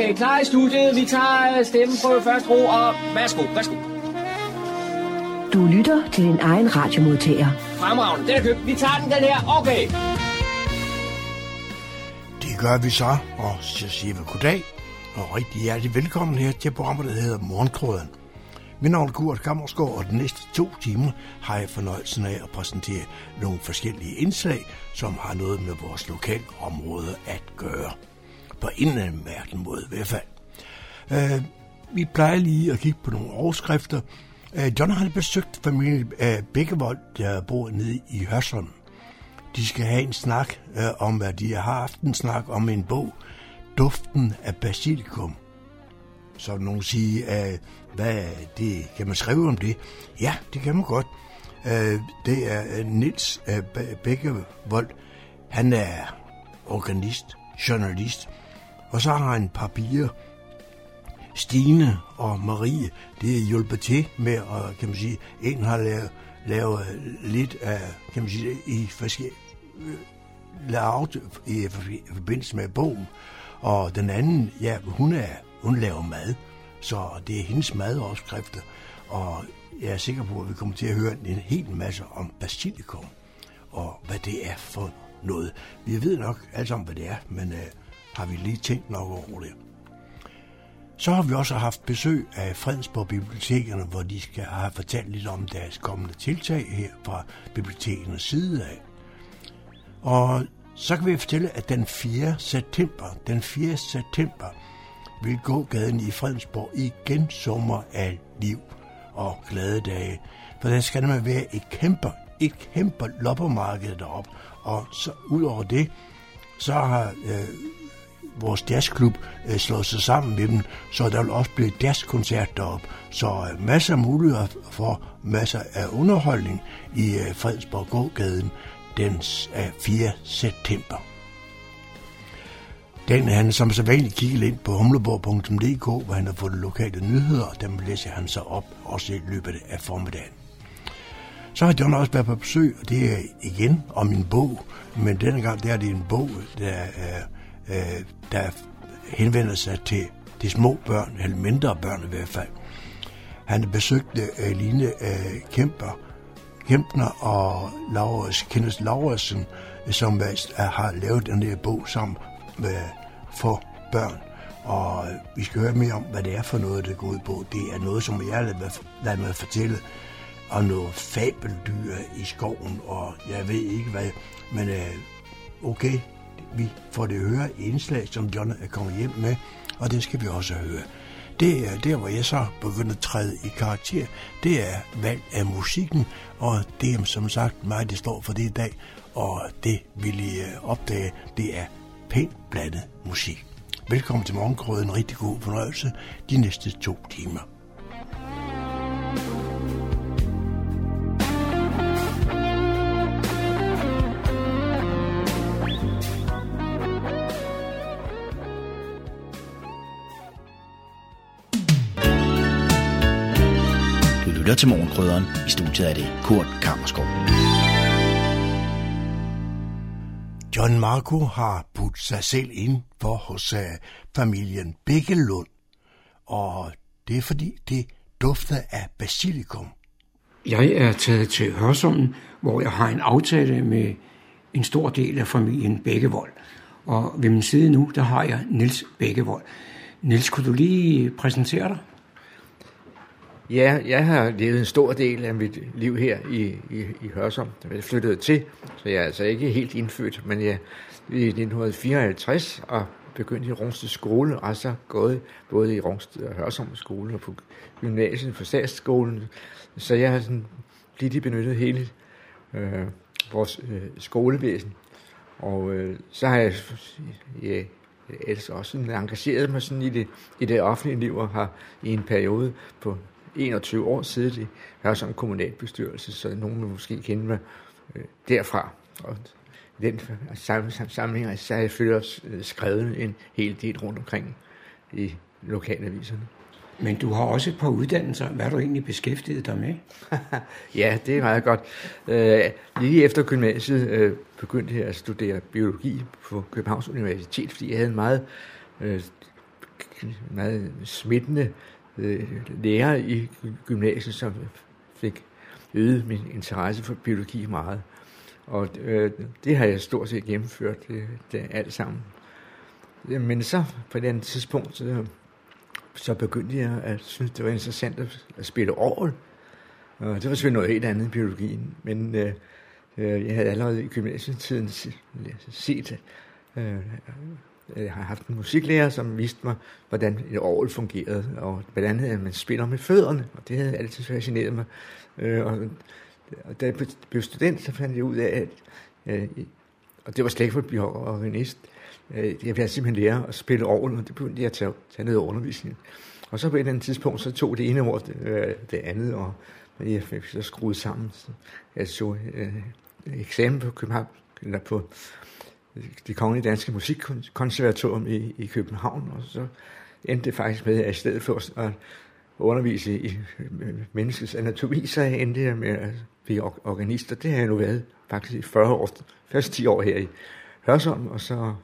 Okay, klar i studiet. Vi tager øh, stemmen på første ro, og værsgo, værsgo. Du lytter til din egen radiomodtager. Fremragende, den er købt. Vi tager den, den her. Okay. Det gør vi så, og så siger vi goddag, og rigtig hjertelig velkommen her til programmet, der hedder Morgenkrøden. Mit navn er Kurt Kammersgaard, og de næste to timer har jeg fornøjelsen af at præsentere nogle forskellige indslag, som har noget med vores lokale område at gøre. På en eller anden mærkelig måde i hvert fald. Uh, vi plejer lige at kigge på nogle overskrifter. Øh, uh, John har besøgt familien uh, Bækkevold, der bor nede i Hørsholm. De skal have en snak uh, om, hvad de har haft en snak om en bog, Duften af Basilikum. Så nogen sige, uh, hvad det, kan man skrive om det? Ja, det kan man godt. Uh, det er Nils uh, Bækkevold. Han er organist, journalist, og så har han et par piger, Stine og Marie, det er hjulpet til med, at, kan man sige, en har lavet, lavet lidt af, kan man sige, i forskellige lavet i forbindelse med bogen, og den anden, ja, hun, er, hun laver mad, så det er hendes madopskrifter, og jeg er sikker på, at vi kommer til at høre en hel masse om basilikum, og hvad det er for noget. Vi ved nok alt om, hvad det er, men øh, har vi lige tænkt nok over det. Så har vi også haft besøg af Fredensborg Bibliotekerne, hvor de skal have fortalt lidt om deres kommende tiltag her fra bibliotekernes side af. Og så kan vi fortælle, at den 4. september, den 4. september, vil gågaden i Fredensborg igen sommer af liv og glade dage. For der skal man være et kæmpe, et kæmpe loppermarked derop. Og så ud over det, så har øh, vores jazzklub øh, slået sig sammen med dem, så der vil også blive jazzkoncert deroppe. Så øh, masser af muligheder for masser af underholdning i øh, Fredsborg gågaden den øh, 4. september. Den han som så vanligt kigget ind på humleborg.dk, hvor han har fået lokale nyheder, og dem læser han så op, også i løbet af formiddagen. Så har John også været på besøg, og det er igen om en bog, men denne gang der er det en bog, der, øh, der henvender sig til de små børn, eller mindre børn i hvert fald. Han besøgte øh, Line øh, Kemper, Kempner og Laurits, Kenneth Lauritsen, øh, som har lavet den her bog sammen med, for børn. Og øh, vi skal høre mere om, hvad det er for noget, det går ud på. Det er noget, som jeg lader mig fortælle, og noget fabeldyr i skoven, og jeg ved ikke hvad, men øh, okay, vi får det høre i indslag, som John er kommet hjem med, og det skal vi også høre. Det er der, hvor jeg så begynder at træde i karakter. Det er valg af musikken, og det er som sagt mig, det står for det i dag, og det vil I øh, opdage, det er pænt blandet musik. Velkommen til Morgenkrøden. En rigtig god fornøjelse de næste to timer. Lytter til Morgenkrydderen. I studiet er det Kurt Kammerskov. John Marco har putt sig selv ind for hos uh, familien Bækkelund, og det er fordi det dufter af basilikum. Jeg er taget til Hørsholm, hvor jeg har en aftale med en stor del af familien Bækkevold. Og ved min side nu, der har jeg Nils Bækkevold. Nils, kunne du lige præsentere dig? Ja, jeg har levet en stor del af mit liv her i, i, i Hørsholm. Jeg flyttede til, så jeg er altså ikke helt indfødt, men jeg i 1954 og begyndte i Rungsted skole, og så gået både i Rungsted og Hørsholm skole og på gymnasiet for statsskolen. Så jeg har sådan blivet benyttet hele øh, vores øh, skolevæsen. Og øh, så har jeg ja, ellers også sådan engageret mig sådan i det, i det offentlige liv og har i en periode på 21 år siddet i Hørsholm kommunalbestyrelse, så nogen vil måske kende mig øh, derfra. Og i den sammenhæng så har jeg selvfølgelig også øh, skrevet en hel del rundt omkring i lokalaviserne. Men du har også et par uddannelser. Hvad har du egentlig beskæftiget dig med? ja, det er meget godt. Øh, lige efter gymnasiet øh, begyndte jeg at studere biologi på Københavns Universitet, fordi jeg havde en meget meget smittende Øh, lærer i gymnasiet, som fik øget min interesse for biologi meget. Og øh, det har jeg stort set gennemført, øh, det, det alt sammen. Øh, men så på den tidspunkt, så, så begyndte jeg at synes, det var interessant at, at spille orgel. Og det var selvfølgelig noget helt andet end biologien, men øh jeg havde allerede i gymnasietiden set, øh, jeg har haft en musiklærer, som viste mig, hvordan et orgel fungerede, og hvordan man spiller med fødderne, og det havde altid fascineret mig. Øh, og, da jeg blev student, så fandt jeg ud af, at, øh, og det var slet ikke for at blive organist, jeg ville simpelthen lære at spille orgel, og det begyndte jeg at tage, tage ned i undervisningen. Og så på et eller andet tidspunkt, så tog det ene ord det, det andet, og jeg fik så skruet sammen. Så jeg så øh, eksamen på København, eller på det kongelige danske musikkonservatorium i, i København, og så endte det faktisk med, at i stedet for at undervise i menneskets anatomi, så endte jeg med at blive organist, og det har jeg nu været faktisk i 40 år, først 10 år her i Hørsholm, og så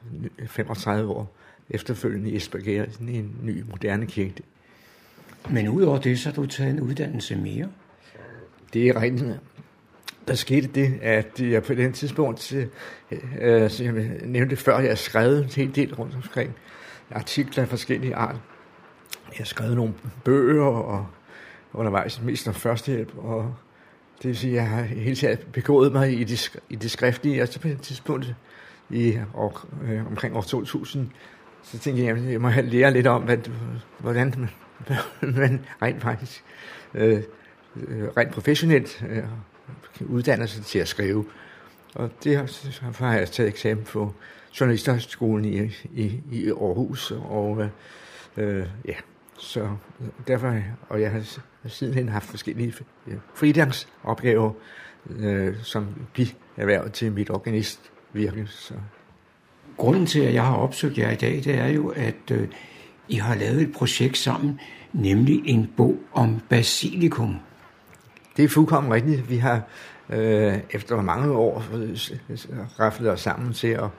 35 år efterfølgende i Esbjerg, i en ny moderne kirke. Men udover det, så har du taget en uddannelse mere? Det er rigtigt der skete det, at jeg på den tidspunkt, øh, øh, som jeg nævnte før, jeg skrev en hel del rundt omkring artikler af forskellige art. Jeg skrev nogle bøger og undervejs mest om førstehjælp, og det vil sige, at jeg har hele tiden begået mig i det, i det skriftlige, og så på det tidspunkt i år, øh, omkring år 2000, så tænkte jeg, at jeg må lære lidt om, hvad, hvordan man, man rent faktisk, øh, øh rent professionelt øh, uddanner sig til at skrive. Og det har jeg taget eksamen på Journalisterskolen i, i, i Aarhus, og øh, øh, ja, så derfor, og jeg har sidenhen haft forskellige fridagsopgaver, øh, som erhvervet til mit organistvirke. Så. Grunden til, at jeg har opsøgt jer i dag, det er jo, at øh, I har lavet et projekt sammen, nemlig en bog om basilikum. Det er fuldkommen rigtigt. Vi har øh, efter mange år øh, raflet os sammen til at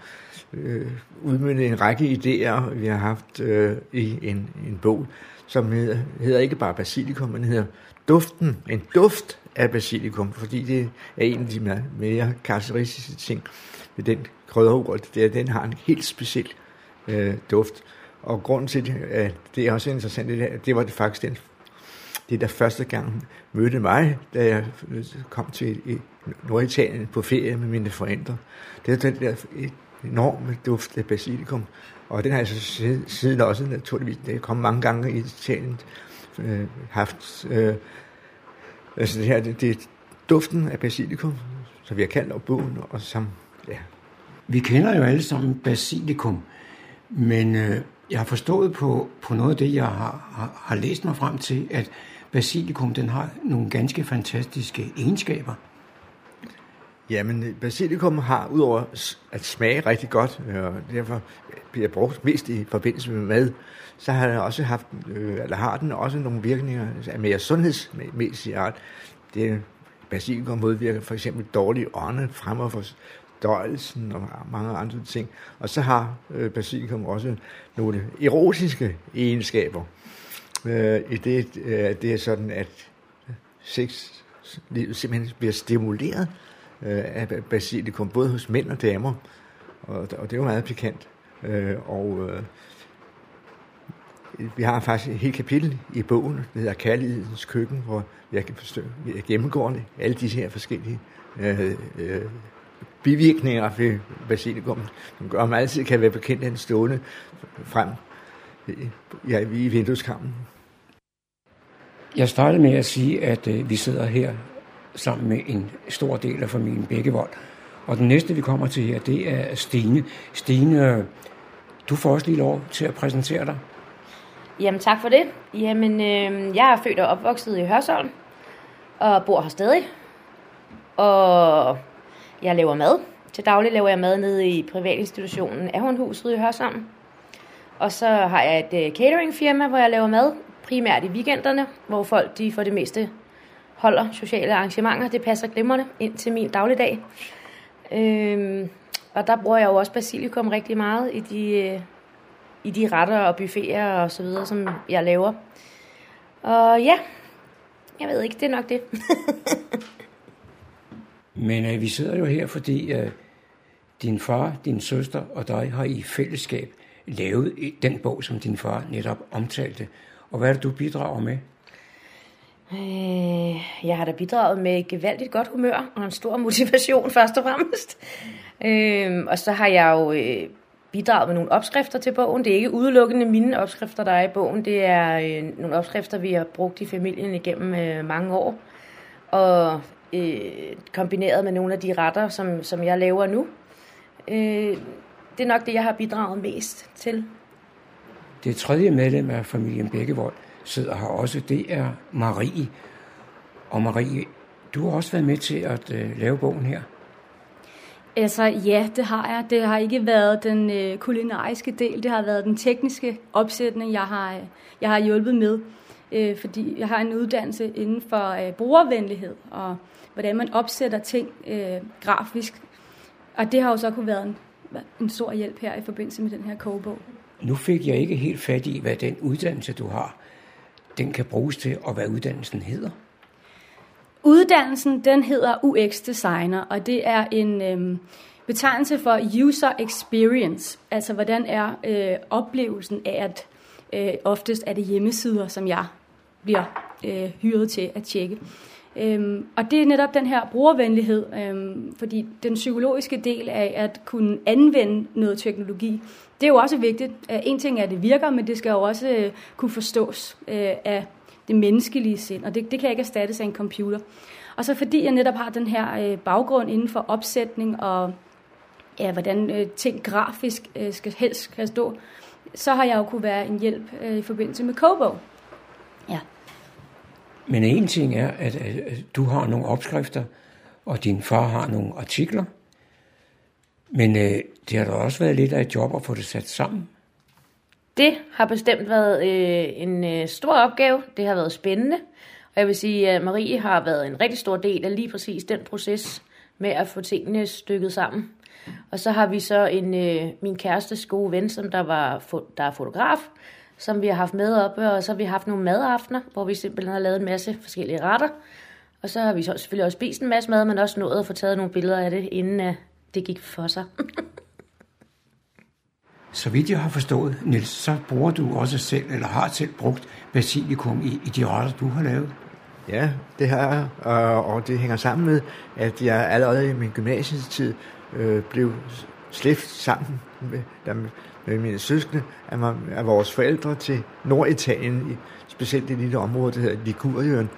øh, udmynde en række idéer, vi har haft øh, i en, en bog, som hedder, hedder ikke bare basilikum, men hedder Duften, en duft af basilikum, fordi det er en af de mere, karakteristiske ting ved den krydderurt, det er, at den har en helt speciel øh, duft. Og grunden til, at det er også interessant, det, det var det faktisk den det der første gang mødte mig, da jeg øh, kom til Norditalien på ferie med mine forældre. Det er den der enorme duft af basilikum. Og den har jeg så siden også naturligvis, det er kommet mange gange i Italien, øh, haft. Øh, altså det her, det, det er duften af basilikum, som vi har kaldt op bogen, og som, ja. Vi kender jo alle sammen basilikum, men øh, jeg har forstået på, på noget af det, jeg har, har, har læst mig frem til, at basilikum den har nogle ganske fantastiske egenskaber. Jamen, basilikum har udover at smage rigtig godt, øh, og derfor bliver brugt mest i forbindelse med mad, så har den også haft, øh, eller har den også nogle virkninger af mere sundhedsmæssig art. Det basilikum modvirker for eksempel dårlig ånde, fremmer for døjelsen og mange andre ting. Og så har øh, basilikum også nogle erotiske egenskaber. Øh, i det, øh, det er sådan, at sexlivet simpelthen bliver stimuleret øh, af basilikum, både hos mænd og damer. Og, og det er jo meget pikant. Øh, og øh, vi har faktisk et helt kapitel i bogen, der hedder Kærlighedens Køkken, hvor jeg kan forstå, jeg gennemgår det, alle de her forskellige øh, øh, bivirkninger ved basilikum, som gør, at man altid kan være bekendt af en stående frem ja, i vindueskammen. Jeg startede med at sige, at øh, vi sidder her sammen med en stor del af familien Bækkevold. Og den næste, vi kommer til her, det er Stine. Stine, du får også lige lov til at præsentere dig. Jamen tak for det. Jamen, øh, jeg er født og opvokset i Hørsholm, og bor her stadig. Og jeg laver mad. Til daglig laver jeg mad nede i privatinstitutionen Ahornhuset i Hørsholm. Og så har jeg et øh, cateringfirma, hvor jeg laver mad, primært i weekenderne, hvor folk de for det meste holder sociale arrangementer. Det passer glimrende ind til min dagligdag. Øhm, og der bruger jeg jo også basilikum rigtig meget i de, øh, i de retter og buffeter og så videre, som jeg laver. Og ja, jeg ved ikke, det er nok det. Men øh, vi sidder jo her, fordi øh, din far, din søster og dig har i fællesskab lavet den bog, som din far netop omtalte. Og hvad er det, du bidrager med? Øh, jeg har da bidraget med gevaldigt godt humør og en stor motivation først og fremmest. Øh, og så har jeg jo øh, bidraget med nogle opskrifter til bogen. Det er ikke udelukkende mine opskrifter, der er i bogen. Det er øh, nogle opskrifter, vi har brugt i familien igennem øh, mange år. Og øh, kombineret med nogle af de retter, som, som jeg laver nu. Øh, det er nok det, jeg har bidraget mest til. Det tredje medlem af familien Bækkevold sidder her også. Det er Marie. Og Marie, du har også været med til at øh, lave bogen her. Altså ja, det har jeg. Det har ikke været den øh, kulinariske del, det har været den tekniske opsætning, jeg har, jeg har hjulpet med. Øh, fordi jeg har en uddannelse inden for øh, brugervenlighed og hvordan man opsætter ting øh, grafisk. Og det har jo så kunne være en, en stor hjælp her i forbindelse med den her kogebog. Nu fik jeg ikke helt fat i, hvad den uddannelse, du har, den kan bruges til, og hvad uddannelsen hedder. Uddannelsen, den hedder UX Designer, og det er en øhm, betegnelse for User Experience. Altså, hvordan er øh, oplevelsen af, at øh, oftest er det hjemmesider, som jeg bliver øh, hyret til at tjekke. Øhm, og det er netop den her brugervenlighed, øhm, fordi den psykologiske del af at kunne anvende noget teknologi, det er jo også vigtigt. Øh, en ting er, at det virker, men det skal jo også øh, kunne forstås øh, af det menneskelige sind, og det, det kan ikke erstattes af en computer. Og så fordi jeg netop har den her øh, baggrund inden for opsætning og ja, hvordan øh, ting grafisk øh, skal helst skal stå, så har jeg jo kunne være en hjælp øh, i forbindelse med Kobo. Ja. Men en ting er, at, at du har nogle opskrifter, og din far har nogle artikler. Men øh, det har da også været lidt af et job at få det sat sammen. Det har bestemt været øh, en øh, stor opgave. Det har været spændende. Og jeg vil sige, at Marie har været en rigtig stor del af lige præcis den proces med at få tingene stykket sammen. Og så har vi så en øh, min kærestes gode ven, som der var der er fotograf, som vi har haft med op, og så har vi haft nogle madaftener, hvor vi simpelthen har lavet en masse forskellige retter. Og så har vi så selvfølgelig også spist en masse mad, men også nået at få taget nogle billeder af det, inden uh, det gik for sig. så vidt jeg har forstået, Nils, så bruger du også selv, eller har selv brugt basilikum i, i de retter, du har lavet. Ja, det har jeg, og, og det hænger sammen med, at jeg allerede i min gymnasietid øh, blev slæft sammen med, med mine søskende af, af vores forældre til Norditalien, specielt det lille område, der hedder Ligurien,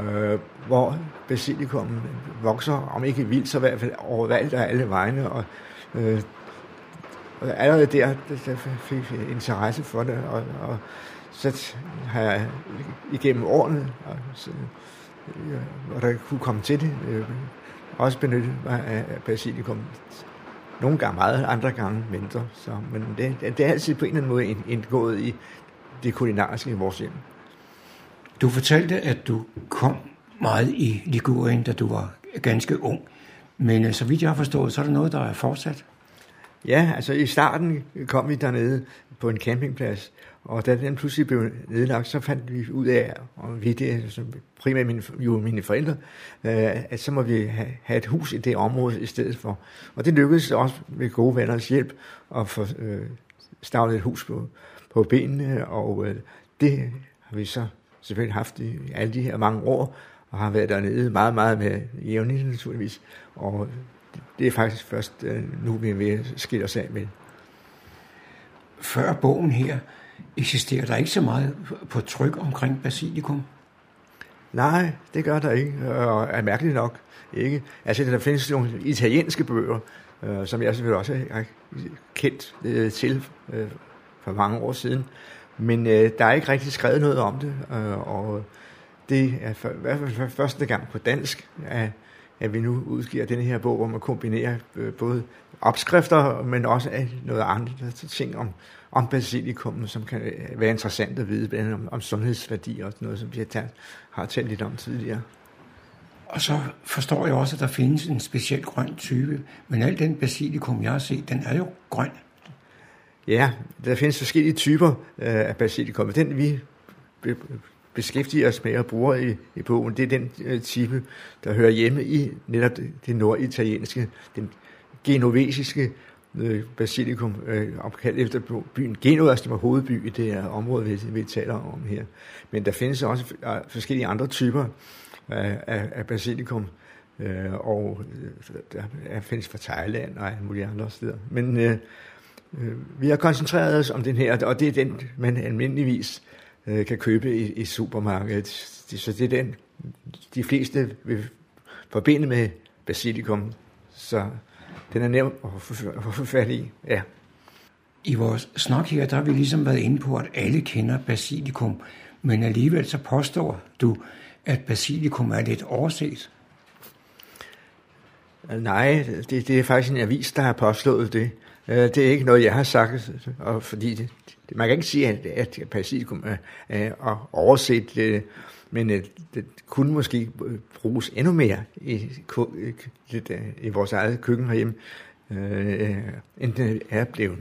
øh, hvor basilikum vokser, om ikke vildt, så i hvert fald overalt af alle vegne, og øh, og allerede der, der fik jeg interesse for det, og, og så har jeg igennem årene, og, så, øh, hvor der kunne komme til det, øh, også benyttet mig af basilikum. Nogle gange meget, andre gange mindre. Så, men det, det er altid på en eller anden måde indgået i det kulinariske i vores hjem. Du fortalte, at du kom meget i Ligurien, da du var ganske ung. Men øh, så vidt jeg har forstået, så er der noget, der er fortsat. Ja, altså i starten kom vi dernede på en campingplads, og da den pludselig blev nedlagt, så fandt vi ud af, og vi det altså primært mine, jo mine forældre, øh, at så må vi have, have et hus i det område i stedet for. Og det lykkedes også med gode venners hjælp at få øh, stavlet et hus på, på benene, og øh, det har vi så selvfølgelig haft i alle de her mange år, og har været dernede meget, meget med jævnligt naturligvis. Og det er faktisk først øh, nu, vi er ved at skille os af med. Før bogen her, eksisterer der ikke så meget på tryk omkring basilikum? Nej, det gør der ikke, og er mærkeligt nok ikke. Altså, der findes nogle italienske bøger, øh, som jeg selvfølgelig også har kendt øh, til øh, for mange år siden. Men øh, der er ikke rigtig skrevet noget om det, øh, og det er for, i hvert fald første gang på dansk, at at vi nu udgiver denne her bog, hvor man kombinerer øh, både opskrifter, men også noget andet ting om, om basilikum, som kan øh, være interessant at vide, blandt om, om sundhedsværdi og noget, som vi har, talt, har talt lidt om tidligere. Og så forstår jeg også, at der findes en speciel grøn type, men al den basilikum, jeg har set, den er jo grøn. Ja, der findes forskellige typer øh, af basilikum. Den vi beskæftiger os med og bruger i, i bogen, det er den øh, type, der hører hjemme i netop det, det norditalienske, den genovesiske øh, basilikum, øh, opkaldt efter byen Genua, som er hovedby i det her område, vi, vi taler om her. Men der findes også øh, forskellige andre typer af, af, af basilikum, øh, og øh, der findes fra Thailand og mulige andre steder. Men øh, øh, vi har koncentreret os om den her, og det er den, man almindeligvis øh, kan købe i, i supermarkedet. Så det er den, de fleste vil forbinde med basilikum. Så den er nemt at få fat i. Ja. I vores snak her, der har vi ligesom været inde på, at alle kender basilikum, men alligevel så påstår du, at basilikum er lidt overset. Nej, det, det er faktisk en avis, der har påslået det. Øh, det er ikke noget, jeg har sagt, og fordi det, man kan ikke sige, at, at er, er overset, øh, men øh, det kunne måske bruges endnu mere i, i vores eget køkken herhjemme, end det er blevet.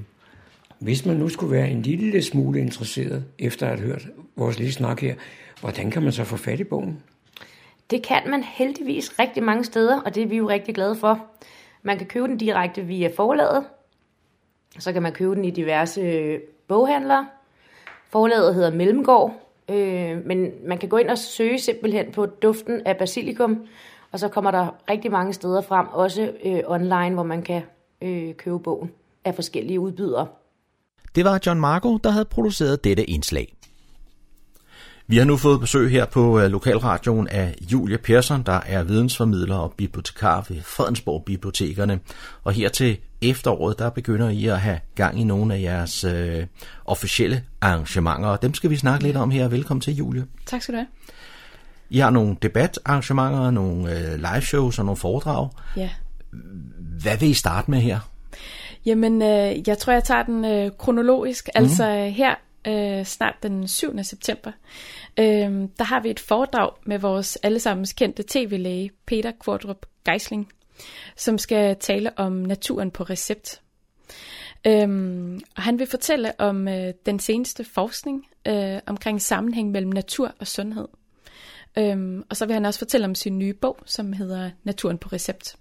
Hvis man nu skulle være en lille smule interesseret, efter at have hørt vores lille snak her, hvordan kan man så få fat i bogen? Det kan man heldigvis rigtig mange steder, og det er vi jo rigtig glade for. Man kan købe den direkte via forlaget. Så kan man købe den i diverse boghandlere. Forlaget hedder Mellemgård, øh, men man kan gå ind og søge simpelthen på duften af basilikum, og så kommer der rigtig mange steder frem, også øh, online, hvor man kan øh, købe bogen af forskellige udbydere. Det var John Marco, der havde produceret dette indslag. Vi har nu fået besøg her på øh, Lokalradioen af Julia Persson, der er vidensformidler og bibliotekar ved Fredensborg Bibliotekerne. Og her til efteråret, der begynder I at have gang i nogle af jeres øh, officielle arrangementer, og dem skal vi snakke lidt om her. Velkommen til, Julia. Tak skal du have. I har nogle debatarrangementer, nogle øh, live shows og nogle foredrag. Ja. Hvad vil I starte med her? Jamen, øh, jeg tror, jeg tager den øh, kronologisk. Mm. Altså her øh, snart den 7. september, øh, der har vi et foredrag med vores allesammens kendte tv-læge, Peter Kvartrup Geisling, som skal tale om naturen på recept. Øhm, og han vil fortælle om øh, den seneste forskning øh, omkring sammenhæng mellem natur og sundhed. Øhm, og så vil han også fortælle om sin nye bog, som hedder Naturen på recept.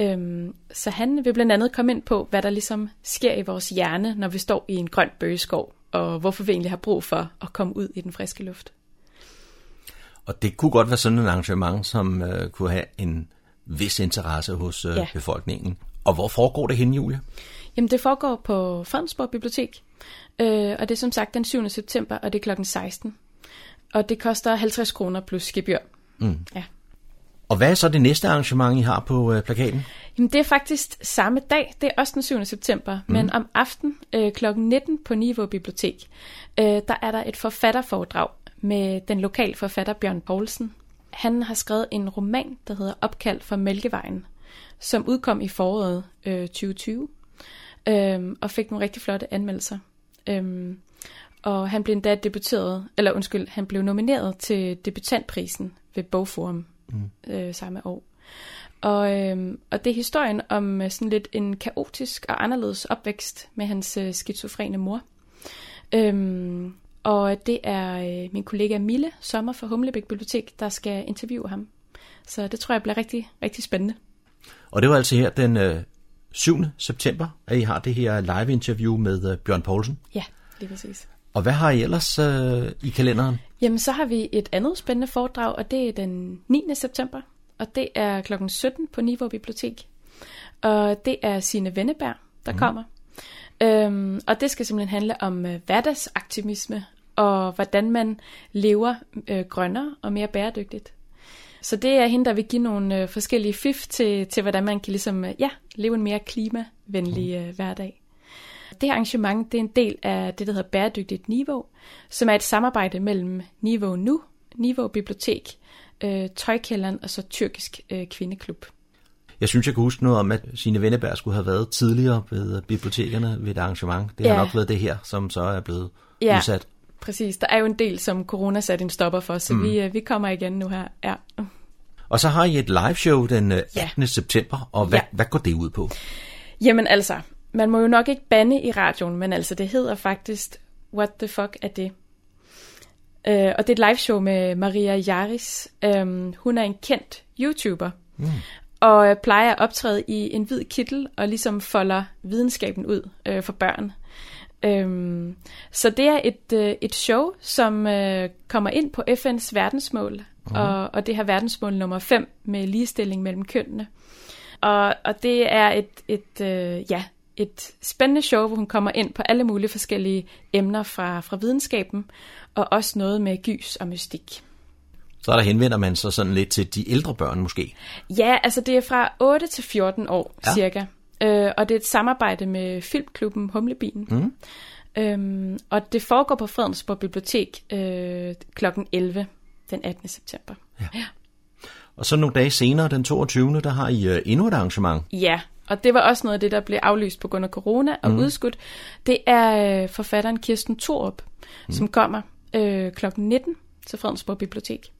Øhm, så han vil blandt andet komme ind på, hvad der ligesom sker i vores hjerne, når vi står i en grøn bøgeskov, og hvorfor vi egentlig har brug for at komme ud i den friske luft. Og det kunne godt være sådan et arrangement, som øh, kunne have en vis interesse hos øh, ja. befolkningen. Og hvor foregår det henne, Julia? Jamen, det foregår på Fredensborg Bibliotek, øh, og det er som sagt den 7. september, og det er klokken 16. Og det koster 50 kroner plus skibyr. Mm. Ja. Og hvad er så det næste arrangement, I har på øh, plakaten? Jamen, det er faktisk samme dag. Det er også den 7. september. Mm. Men om aften øh, kl. 19 på Niveau Bibliotek, øh, der er der et forfatterforedrag med den lokale forfatter Bjørn Poulsen. Han har skrevet en roman, der hedder Opkald for Mælkevejen, som udkom i foråret øh, 2020 øh, og fik nogle rigtig flotte anmeldelser. Øh, og han blev endda debuteret, eller undskyld, han blev nomineret til debutantprisen ved Bogforum mm. øh, samme år. Og, øh, og det er historien om øh, sådan lidt en kaotisk og anderledes opvækst med hans øh, skizofrene mor. Øhm, og det er øh, min kollega Mille Sommer fra Humlebæk Bibliotek, der skal interviewe ham. Så det tror jeg bliver rigtig, rigtig spændende. Og det var altså her den øh, 7. september, at I har det her live-interview med øh, Bjørn Poulsen. Ja, lige præcis. Og hvad har I ellers øh, i kalenderen? Jamen, så har vi et andet spændende foredrag, og det er den 9. september. Og det er kl. 17 på Niveau Bibliotek. Og det er Sine Venneberg, der mm. kommer. Øhm, og det skal simpelthen handle om øh, hverdagsaktivisme, og hvordan man lever øh, grønnere og mere bæredygtigt. Så det er hende, der vil give nogle øh, forskellige fif til, til, hvordan man kan ligesom, øh, ja, leve en mere klimavenlig øh, hverdag. Det her arrangement det er en del af det, der hedder Bæredygtigt Niveau, som er et samarbejde mellem Niveau Nu, Niveau Bibliotek, øh, Tøjkælderen og så Tyrkisk øh, Kvindeklub. Jeg synes, jeg kan huske noget om, at Signe Venneberg skulle have været tidligere ved bibliotekerne ved et arrangement. Det har Ja. nok været det her, som så er blevet Ja. udsat. Præcis, der er jo en del, som corona satte en stopper for, så Mm. vi, øh, vi kommer igen nu her. Ja. Og så har I et live show den øh, 18. Ja. september, og hvad, Ja. hvad går det ud på? Jamen altså, man må jo nok ikke bande i radioen, men altså det hedder faktisk What the fuck er det? Øh, og det er et live show med Maria Jaris. Um, hun er en kendt YouTuber, mm. og øh, plejer at optræde i en hvid kittel og ligesom folder videnskaben ud øh, for børn. Um, så det er et, øh, et show, som øh, kommer ind på FN's verdensmål, mm. og, og det har verdensmål nummer 5 med ligestilling mellem kønnene. Og, og det er et, et, øh, ja, et spændende show, hvor hun kommer ind på alle mulige forskellige emner fra, fra videnskaben, og også noget med gys og mystik. Så der henvender man sig sådan lidt til de ældre børn måske? Ja, altså det er fra 8 til 14 år ja. cirka. Øh, og det er et samarbejde med Filmklubben Humlebien. Mm. Øhm, og det foregår på Fredensborg Bibliotek øh, kl. 11 den 18. september. Ja. ja. Og så nogle dage senere, den 22. der har I øh, endnu et arrangement. Ja, og det var også noget af det, der blev aflyst på grund af corona og mm. udskudt. Det er øh, forfatteren Kirsten Thorup, mm. som kommer øh, kl. 19 til Fredensborg Bibliotek.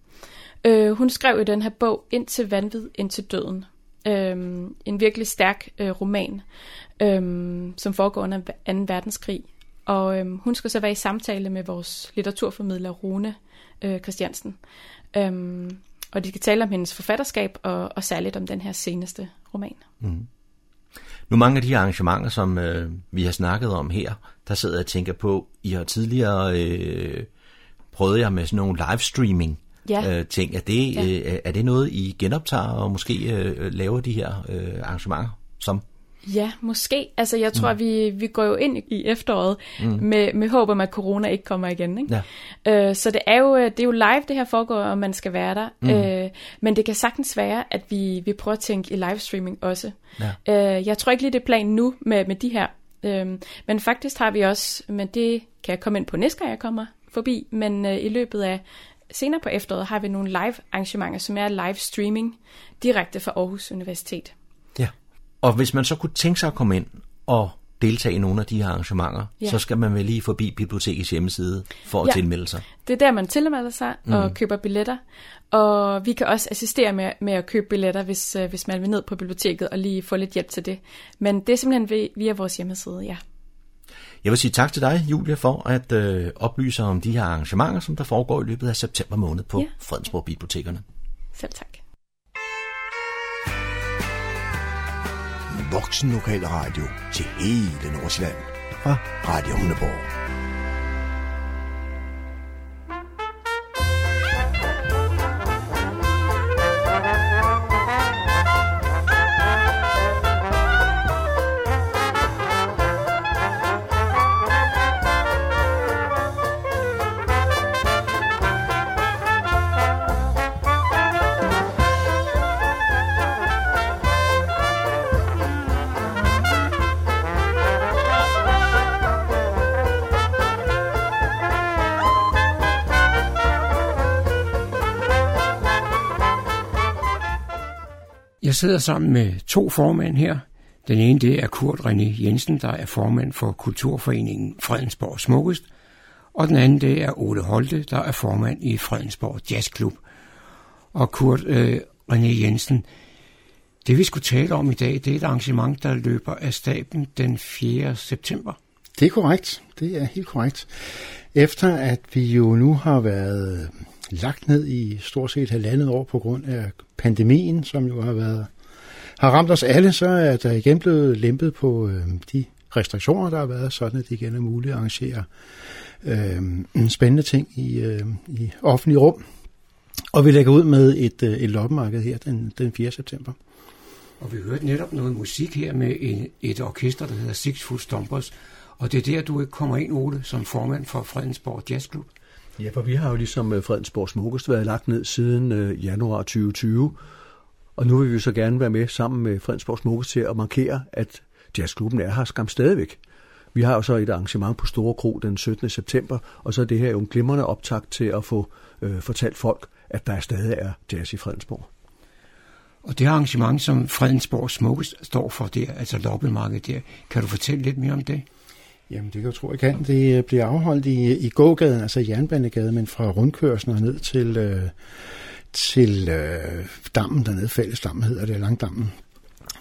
Øh, hun skrev i den her bog Ind til vanvid, ind til døden. Øh, en virkelig stærk øh, roman, øh, som foregår under 2. verdenskrig. Og øh, hun skal så være i samtale med vores litteraturformidler Rune øh, Christiansen. Øh, og de skal tale om hendes forfatterskab og, og særligt om den her seneste roman. Mm. Nu mange af de arrangementer, som øh, vi har snakket om her, der sidder jeg og tænker på, I har tidligere øh, prøvet jer med sådan nogle livestreaming ja. øh, ting. Er det, ja. øh, er det noget, I genoptager og måske øh, laver de her øh, arrangementer som? Ja, måske. Altså, jeg tror, mm. vi, vi går jo ind i efteråret mm. med, med håb om, at corona ikke kommer igen. Ikke? Ja. Øh, så det er, jo, det er jo live, det her foregår, og man skal være der. Mm. Øh, men det kan sagtens være, at vi, vi prøver at tænke i livestreaming også. Ja. Øh, jeg tror ikke lige, det er planen nu med, med de her. Øh, men faktisk har vi også, men det kan jeg komme ind på næste gang, jeg kommer forbi, men øh, i løbet af senere på efteråret har vi nogle live arrangementer, som er live streaming direkte fra Aarhus Universitet. Og hvis man så kunne tænke sig at komme ind og deltage i nogle af de her arrangementer, ja. så skal man vel lige forbi bibliotekets hjemmeside for at ja. tilmelde sig. Det er der, man tilmelder sig og mm. køber billetter. Og vi kan også assistere med, med at købe billetter, hvis, uh, hvis man vil ned på biblioteket og lige få lidt hjælp til det. Men det er simpelthen via vores hjemmeside, ja. Jeg vil sige tak til dig, Julia, for at øh, oplyse om de her arrangementer, som der foregår i løbet af september måned på ja. Fredensborg Bibliotekerne. Selv tak. voksen lokal radio til hele Nordsjælland fra Radio Hundeborg. Jeg sidder sammen med to formænd her. Den ene det er Kurt René Jensen, der er formand for Kulturforeningen Fredensborg Smukkest. Og den anden det er Ole Holte, der er formand i Fredensborg Jazzklub. Og Kurt øh, René Jensen, det vi skulle tale om i dag, det er et arrangement, der løber af staben den 4. september. Det er korrekt. Det er helt korrekt. Efter at vi jo nu har været lagt ned i stort set halvandet år på grund af pandemien, som jo har været har ramt os alle, så er der igen blevet lempet på øh, de restriktioner, der har været, sådan at det igen er muligt at arrangere øh, spændende ting i, øh, i offentlig rum. Og vi lægger ud med et, øh, et loppemarked her den, den 4. september. Og vi hørte netop noget musik her med en, et orkester, der hedder Six Foot Stompers. Og det er der, du ikke kommer ind, Ole, som formand for Fredensborg Jazzklub. Ja, for vi har jo ligesom øh, Fredensborg Smukkest været lagt ned siden øh, januar 2020, og nu vil vi så gerne være med sammen med Fredensborg Smukkest til at markere, at jazzklubben er her skam stadigvæk. Vi har jo så et arrangement på Store Kro den 17. september, og så er det her jo en glimrende optakt til at få øh, fortalt folk, at der stadig er jazz i Fredensborg. Og det arrangement, som Fredensborg Smukkest står for der, altså loppemarkedet der, kan du fortælle lidt mere om det? Jamen, det kan jeg tro, jeg kan. Det øh, bliver afholdt i, i gågaden, altså Jernbanegade, men fra rundkørslen og ned til, øh, til øh, dammen dernede, fællesdammen hedder det, Langdammen.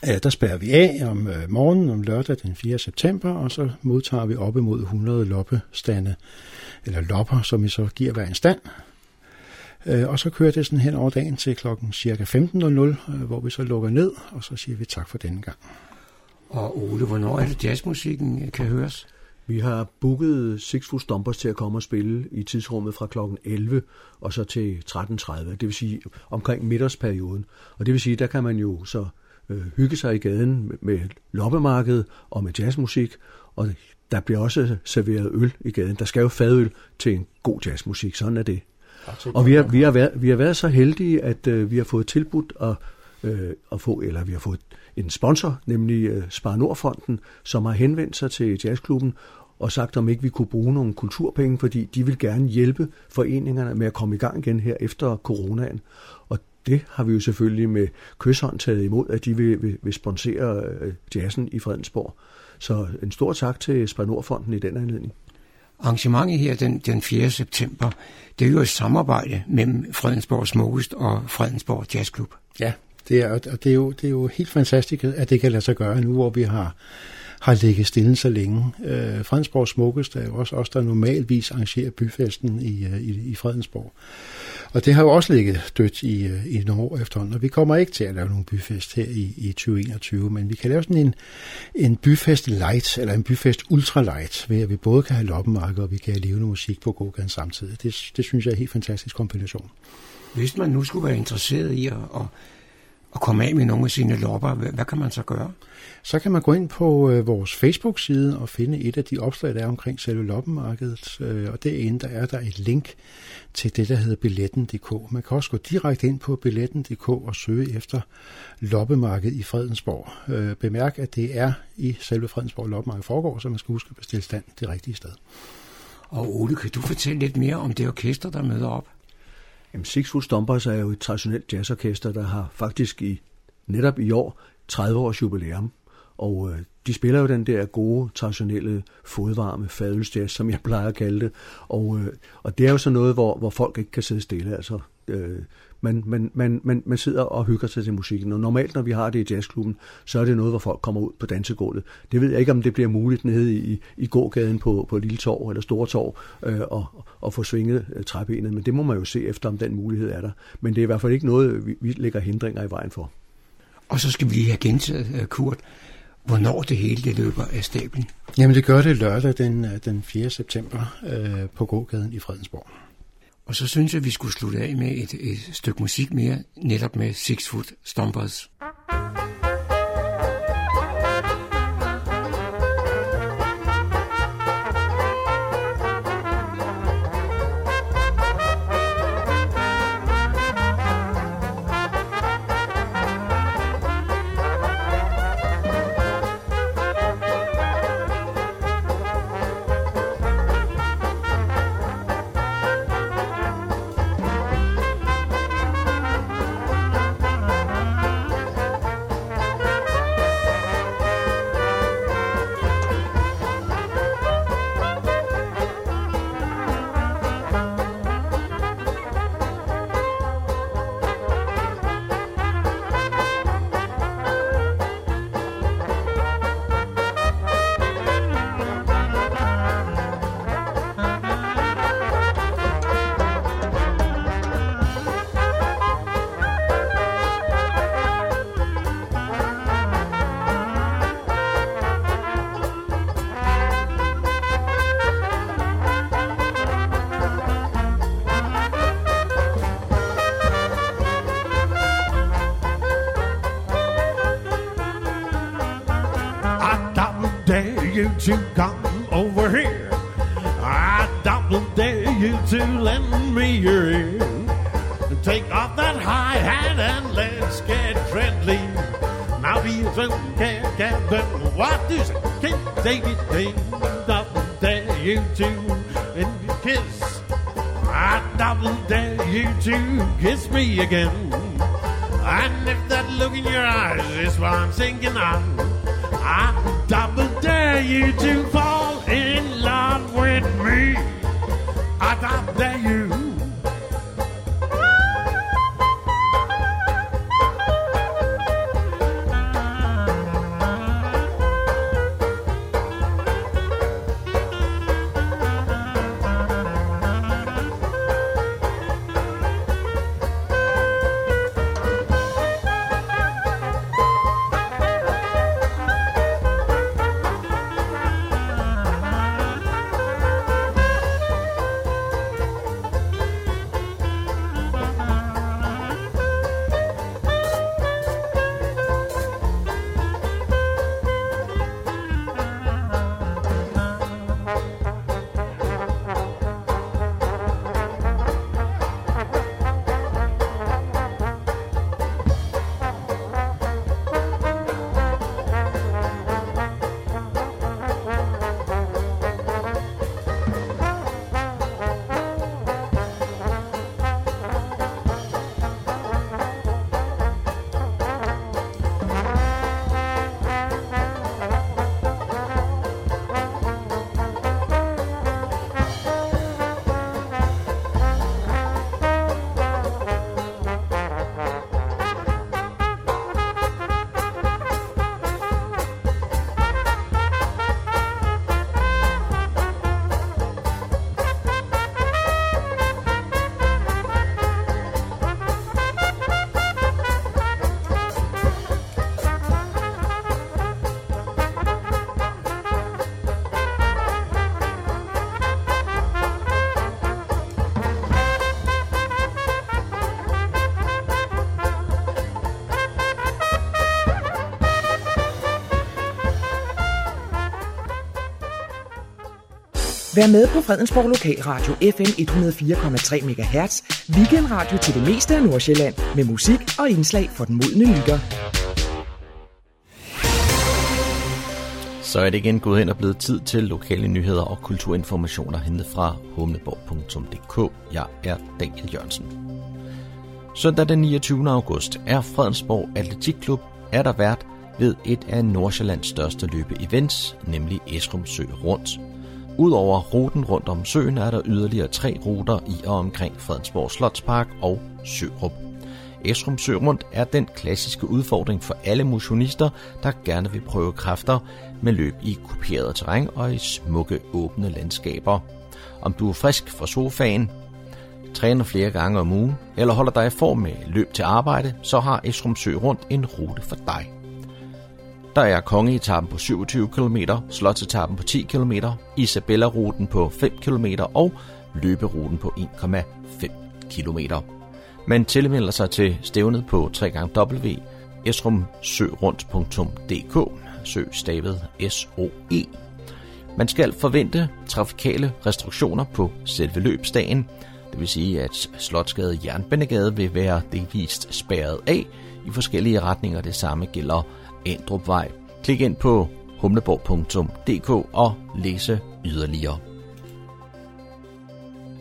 Ja, der spærrer vi af om øh, morgenen om lørdag den 4. september, og så modtager vi op imod 100 loppestande, eller lopper, som vi så giver hver en stand. Øh, og så kører det sådan hen over dagen til klokken cirka 15.00, øh, hvor vi så lukker ned, og så siger vi tak for denne gang. Og Ole, hvornår er det jazzmusikken øh, kan høres? Vi har booket Six Foot Stompers til at komme og spille i tidsrummet fra kl. 11 og så til 13.30, det vil sige omkring middagsperioden. Og det vil sige, der kan man jo så øh, hygge sig i gaden med, med loppemarked og med jazzmusik, og der bliver også serveret øl i gaden. Der skal jo fadøl til en god jazzmusik, sådan er det. Og vi har, vi har, været, vi har været så heldige, at øh, vi har fået tilbudt at, øh, at få, eller vi har fået en sponsor, nemlig øh, Spar Nordfonden, som har henvendt sig til jazzklubben og sagt, om ikke vi kunne bruge nogle kulturpenge, fordi de vil gerne hjælpe foreningerne med at komme i gang igen her efter coronaen. Og det har vi jo selvfølgelig med kysshånd taget imod, at de vil, vil, vil sponsere øh, jazzen i Fredensborg. Så en stor tak til Spar Nordfonden i den anledning. Arrangementet her den, den 4. september, det er jo et samarbejde mellem Fredensborg Smukkest og Fredensborg Jazzklub. Ja, det er, og det er, jo, det er jo helt fantastisk, at det kan lade sig gøre nu, hvor vi har, har ligget stille så længe. Øh, Fredensborg Smukkest er jo også os, der normalvis arrangerer byfesten i, øh, i, i Fredensborg. Og det har jo også ligget dødt i, øh, i nogle år efterhånden, og vi kommer ikke til at lave nogen byfest her i, i 2021, men vi kan lave sådan en, en byfest light, eller en byfest ultra light, ved at vi både kan have loppemarked, og vi kan have levende musik på gågaden samtidig. Det, det synes jeg er en helt fantastisk kombination. Hvis man nu skulle være interesseret i at, at, at komme af med nogle af sine lopper, hvad, kan man så gøre? så kan man gå ind på øh, vores Facebook-side og finde et af de opslag, der er omkring selve loppemarkedet. Øh, og derinde der er der et link til det, der hedder billetten.dk. Man kan også gå direkte ind på billetten.dk og søge efter loppemarked i Fredensborg. Øh, bemærk, at det er i selve Fredensborg loppemarked foregår, så man skal huske at bestille stand det rigtige sted. Og Ole, kan du fortælle lidt mere om det orkester, der møder op? Jamen, Six Foot Stompers er jo et traditionelt jazzorkester, der har faktisk i netop i år 30 års jubilæum. Og øh, de spiller jo den der gode, traditionelle, fodvarme fadølsjazz, som jeg plejer at kalde det. Og, øh, og det er jo så noget, hvor, hvor folk ikke kan sidde stille. Altså, øh, man, man, man, man, man sidder og hygger sig til musikken. Og normalt, når vi har det i jazzklubben, så er det noget, hvor folk kommer ud på dansegulvet. Det ved jeg ikke, om det bliver muligt nede i, i gågaden på, på Lille Torv eller Store Torv øh, og, og få svinget øh, træbenet. Men det må man jo se efter, om den mulighed er der. Men det er i hvert fald ikke noget, vi, vi lægger hindringer i vejen for. Og så skal vi lige have gentaget, øh, Kurt, hvornår det hele det løber af stablen. Jamen det gør det lørdag den, øh, den 4. september øh, på gågaden i Fredensborg. Og så synes jeg, vi skulle slutte af med et, et stykke musik mere, netop med Six Foot Stompers. You come over here. I double dare you to lend me your ear. Take off that high hat and let's get friendly. Now be a care, Captain. What do you say? Keep David Ding. Double dare you to and kiss. I double dare you to kiss me again. And if that look in your eyes is what I'm thinking of, I double dare you to fall in love with me. I double dare you. Vær med på Fredensborg Lokalradio FM 104,3 MHz. Weekendradio til det meste af Nordsjælland. Med musik og indslag for den modne lytter. Så er det igen gået hen og blevet tid til lokale nyheder og kulturinformationer hentet fra humleborg.dk. Jeg er Daniel Jørgensen. Søndag den 29. august er Fredensborg Atletikklub er der vært ved et af Nordsjællands største løbe-events, nemlig Esrum Sø Rundt. Udover ruten rundt om søen er der yderligere tre ruter i og omkring Fredensborg Slotspark og Sørup. Esrum Sø Rundt er den klassiske udfordring for alle motionister, der gerne vil prøve kræfter med løb i kuperet terræn og i smukke åbne landskaber. Om du er frisk fra sofaen, træner flere gange om ugen, eller holder dig i form med løb til arbejde, så har Esrum Sø Rundt en rute for dig. Der er kongeetappen på 27 km, slotsetappen på 10 km, Isabella-ruten på 5 km og løberuten på 1,5 km. Man tilmelder sig til stævnet på www.esrumsørundt.dk Sø stavet S-O-E. Man skal forvente trafikale restriktioner på selve løbsdagen, det vil sige, at Slotsgade Jernbanegade vil være delvist spærret af i forskellige retninger. Det samme gælder Andrupvej. Klik ind på humleborg.dk og læse yderligere.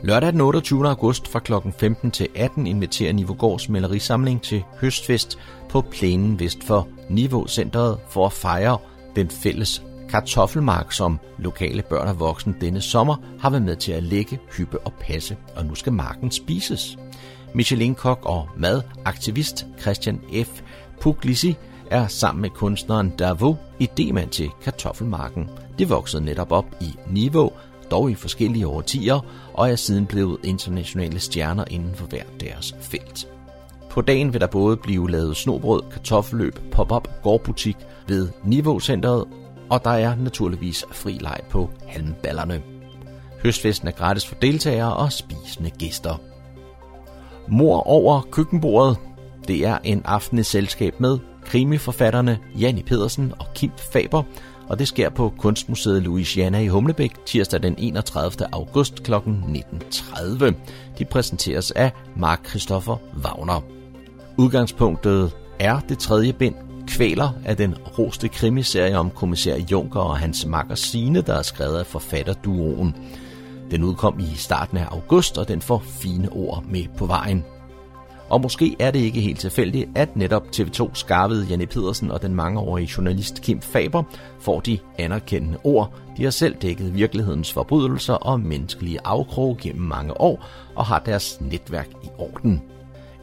Lørdag den 28. august fra kl. 15 til 18 inviterer Nivogårds malerisamling til høstfest på plænen vest for Niveau-centret for at fejre den fælles kartoffelmark, som lokale børn og voksne denne sommer har været med til at lægge, hyppe og passe, og nu skal marken spises. Michelin-kok og madaktivist Christian F. Puglisi er sammen med kunstneren Davo idemand til kartoffelmarken. Det voksede netop op i Niveau, dog i forskellige årtier, og er siden blevet internationale stjerner inden for hver deres felt. På dagen vil der både blive lavet snobrød, kartoffelløb, pop-up gårdbutik ved Niveau-centret, og der er naturligvis fri leg på halmballerne. Høstfesten er gratis for deltagere og spisende gæster. Mor over køkkenbordet. Det er en aften i selskab med krimiforfatterne Janni Pedersen og Kim Faber, og det sker på Kunstmuseet Louisiana i Humlebæk tirsdag den 31. august kl. 19.30. De præsenteres af Mark Christoffer Wagner. Udgangspunktet er det tredje bind Kvæler af den roste krimiserie om kommissær Junker og hans makker Sine, der er skrevet af forfatterduoen. Den udkom i starten af august, og den får fine ord med på vejen. Og måske er det ikke helt tilfældigt, at netop TV2 skarvede Janne Pedersen og den mangeårige journalist Kim Faber får de anerkendende ord. De har selv dækket virkelighedens forbrydelser og menneskelige afkrog gennem mange år og har deres netværk i orden.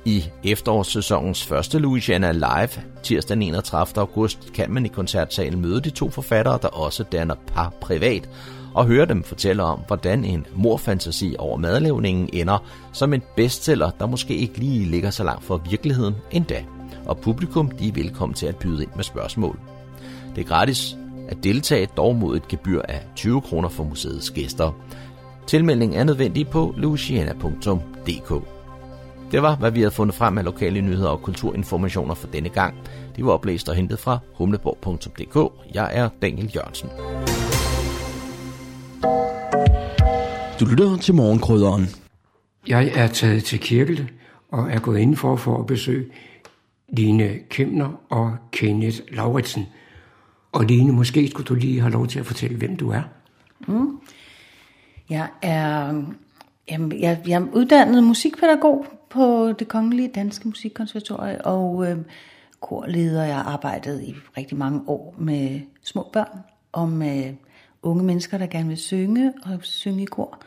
I efterårssæsonens første Louisiana Live, tirsdag den 31. august, kan man i koncertsalen møde de to forfattere, der også danner par privat, og høre dem fortælle om, hvordan en morfantasi over madlavningen ender som en bestseller, der måske ikke lige ligger så langt fra virkeligheden endda. Og publikum de er velkommen til at byde ind med spørgsmål. Det er gratis at deltage, dog mod et gebyr af 20 kroner for museets gæster. Tilmelding er nødvendig på luciana.dk. Det var, hvad vi havde fundet frem af lokale nyheder og kulturinformationer for denne gang. De var oplæst og hentet fra humleborg.dk. Jeg er Daniel Jørgensen. Du lytter til morgenkrydderen. Jeg er taget til Kirkel og er gået ind for, for at besøge Line Kemner og Kenneth Lauritsen. Og Line, måske skulle du lige have lov til at fortælle, hvem du er. Mm. Jeg er jamen, jeg, jeg er uddannet musikpædagog på det Kongelige Danske Musikkonservatorium, og øh, korleder. Jeg har arbejdet i rigtig mange år med små børn og med unge mennesker, der gerne vil synge og synge i kor.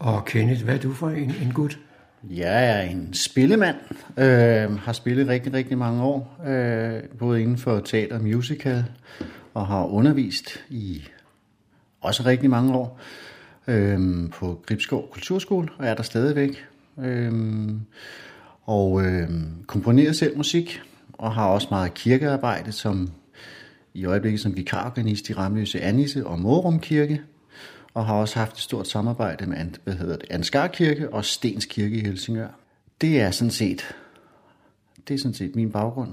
Og Kenneth, hvad er du for en, en gut? Jeg er en spillemand, øh, har spillet rigtig, rigtig mange år, øh, både inden for teater og musical, og har undervist i også rigtig mange år øh, på Gribskov Kulturskole, og er der stadigvæk. Øh, og øh, komponerer selv musik, og har også meget kirkearbejde, som i øjeblikket som vikarorganist i Ramløse Annise og Mårum Kirke, og har også haft et stort samarbejde med hvad hedder det, Ansgar Kirke og Stens Kirke i Helsingør. Det er sådan set, det er sådan set min baggrund.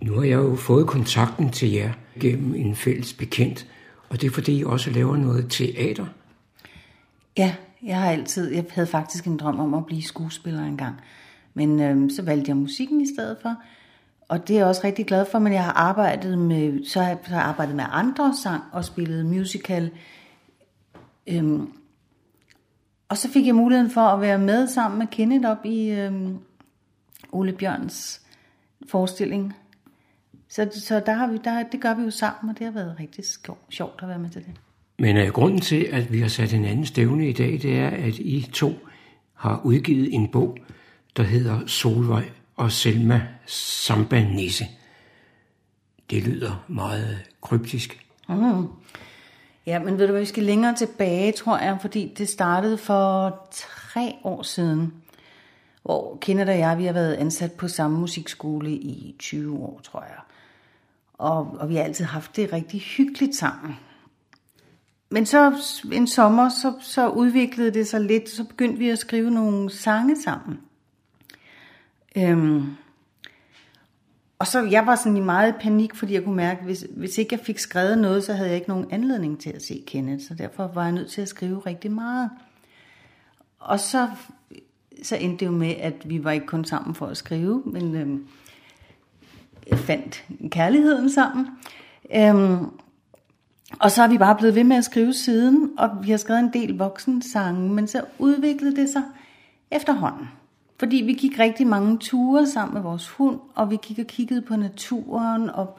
Nu har jeg jo fået kontakten til jer gennem en fælles bekendt, Og det er fordi, I også laver noget teater? Ja, jeg har altid, jeg havde faktisk en drøm om at blive skuespiller engang. Men øhm, så valgte jeg musikken i stedet for. Og det er jeg også rigtig glad for, men jeg har arbejdet med, så har jeg, så har jeg arbejdet med andre sang og spillet musical. Øhm, og så fik jeg muligheden for at være med sammen med Kenneth op i øhm, Ole Bjørns forestilling. Så, så der har vi, der, det gør vi jo sammen, og det har været rigtig sjovt at være med til det. Men uh, grunden til, at vi har sat en anden stævne i dag, det er, at I to har udgivet en bog, der hedder Solvej og Selma Samba Nisse. Det lyder meget kryptisk. Mm. Ja, men ved du hvad, vi skal længere tilbage, tror jeg, fordi det startede for tre år siden, hvor Kenneth og jeg, vi har været ansat på samme musikskole i 20 år, tror jeg. Og, og vi har altid haft det rigtig hyggeligt sammen. Men så en sommer, så, så udviklede det sig lidt, så begyndte vi at skrive nogle sange sammen. Øhm, og så jeg var sådan i meget panik, fordi jeg kunne mærke, at hvis, hvis ikke jeg fik skrevet noget, så havde jeg ikke nogen anledning til at se Kenneth. Så derfor var jeg nødt til at skrive rigtig meget. Og så, så endte det jo med, at vi var ikke kun sammen for at skrive, men øhm, fandt kærligheden sammen. Øhm, og så er vi bare blevet ved med at skrive siden, og vi har skrevet en del voksensange, men så udviklede det sig efterhånden. Fordi vi gik rigtig mange ture sammen med vores hund, og vi gik og kiggede på naturen, og,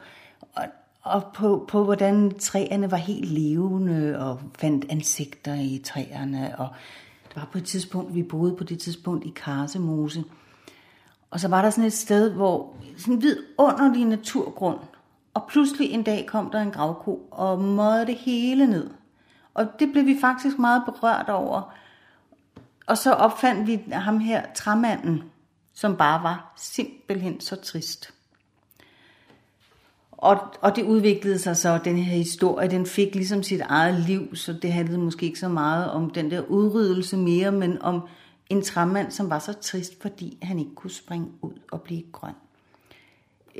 og, og på, på hvordan træerne var helt levende, og fandt ansigter i træerne. Og det var på et tidspunkt, vi boede på det tidspunkt i Karsemose. Og så var der sådan et sted, hvor sådan en vidunderlig naturgrund, og pludselig en dag kom der en gravko og mødte det hele ned. Og det blev vi faktisk meget berørt over. Og så opfandt vi ham her, træmanden, som bare var simpelthen så trist. Og, og det udviklede sig så, den her historie, den fik ligesom sit eget liv, så det handlede måske ikke så meget om den der udryddelse mere, men om en træmand, som var så trist, fordi han ikke kunne springe ud og blive grøn.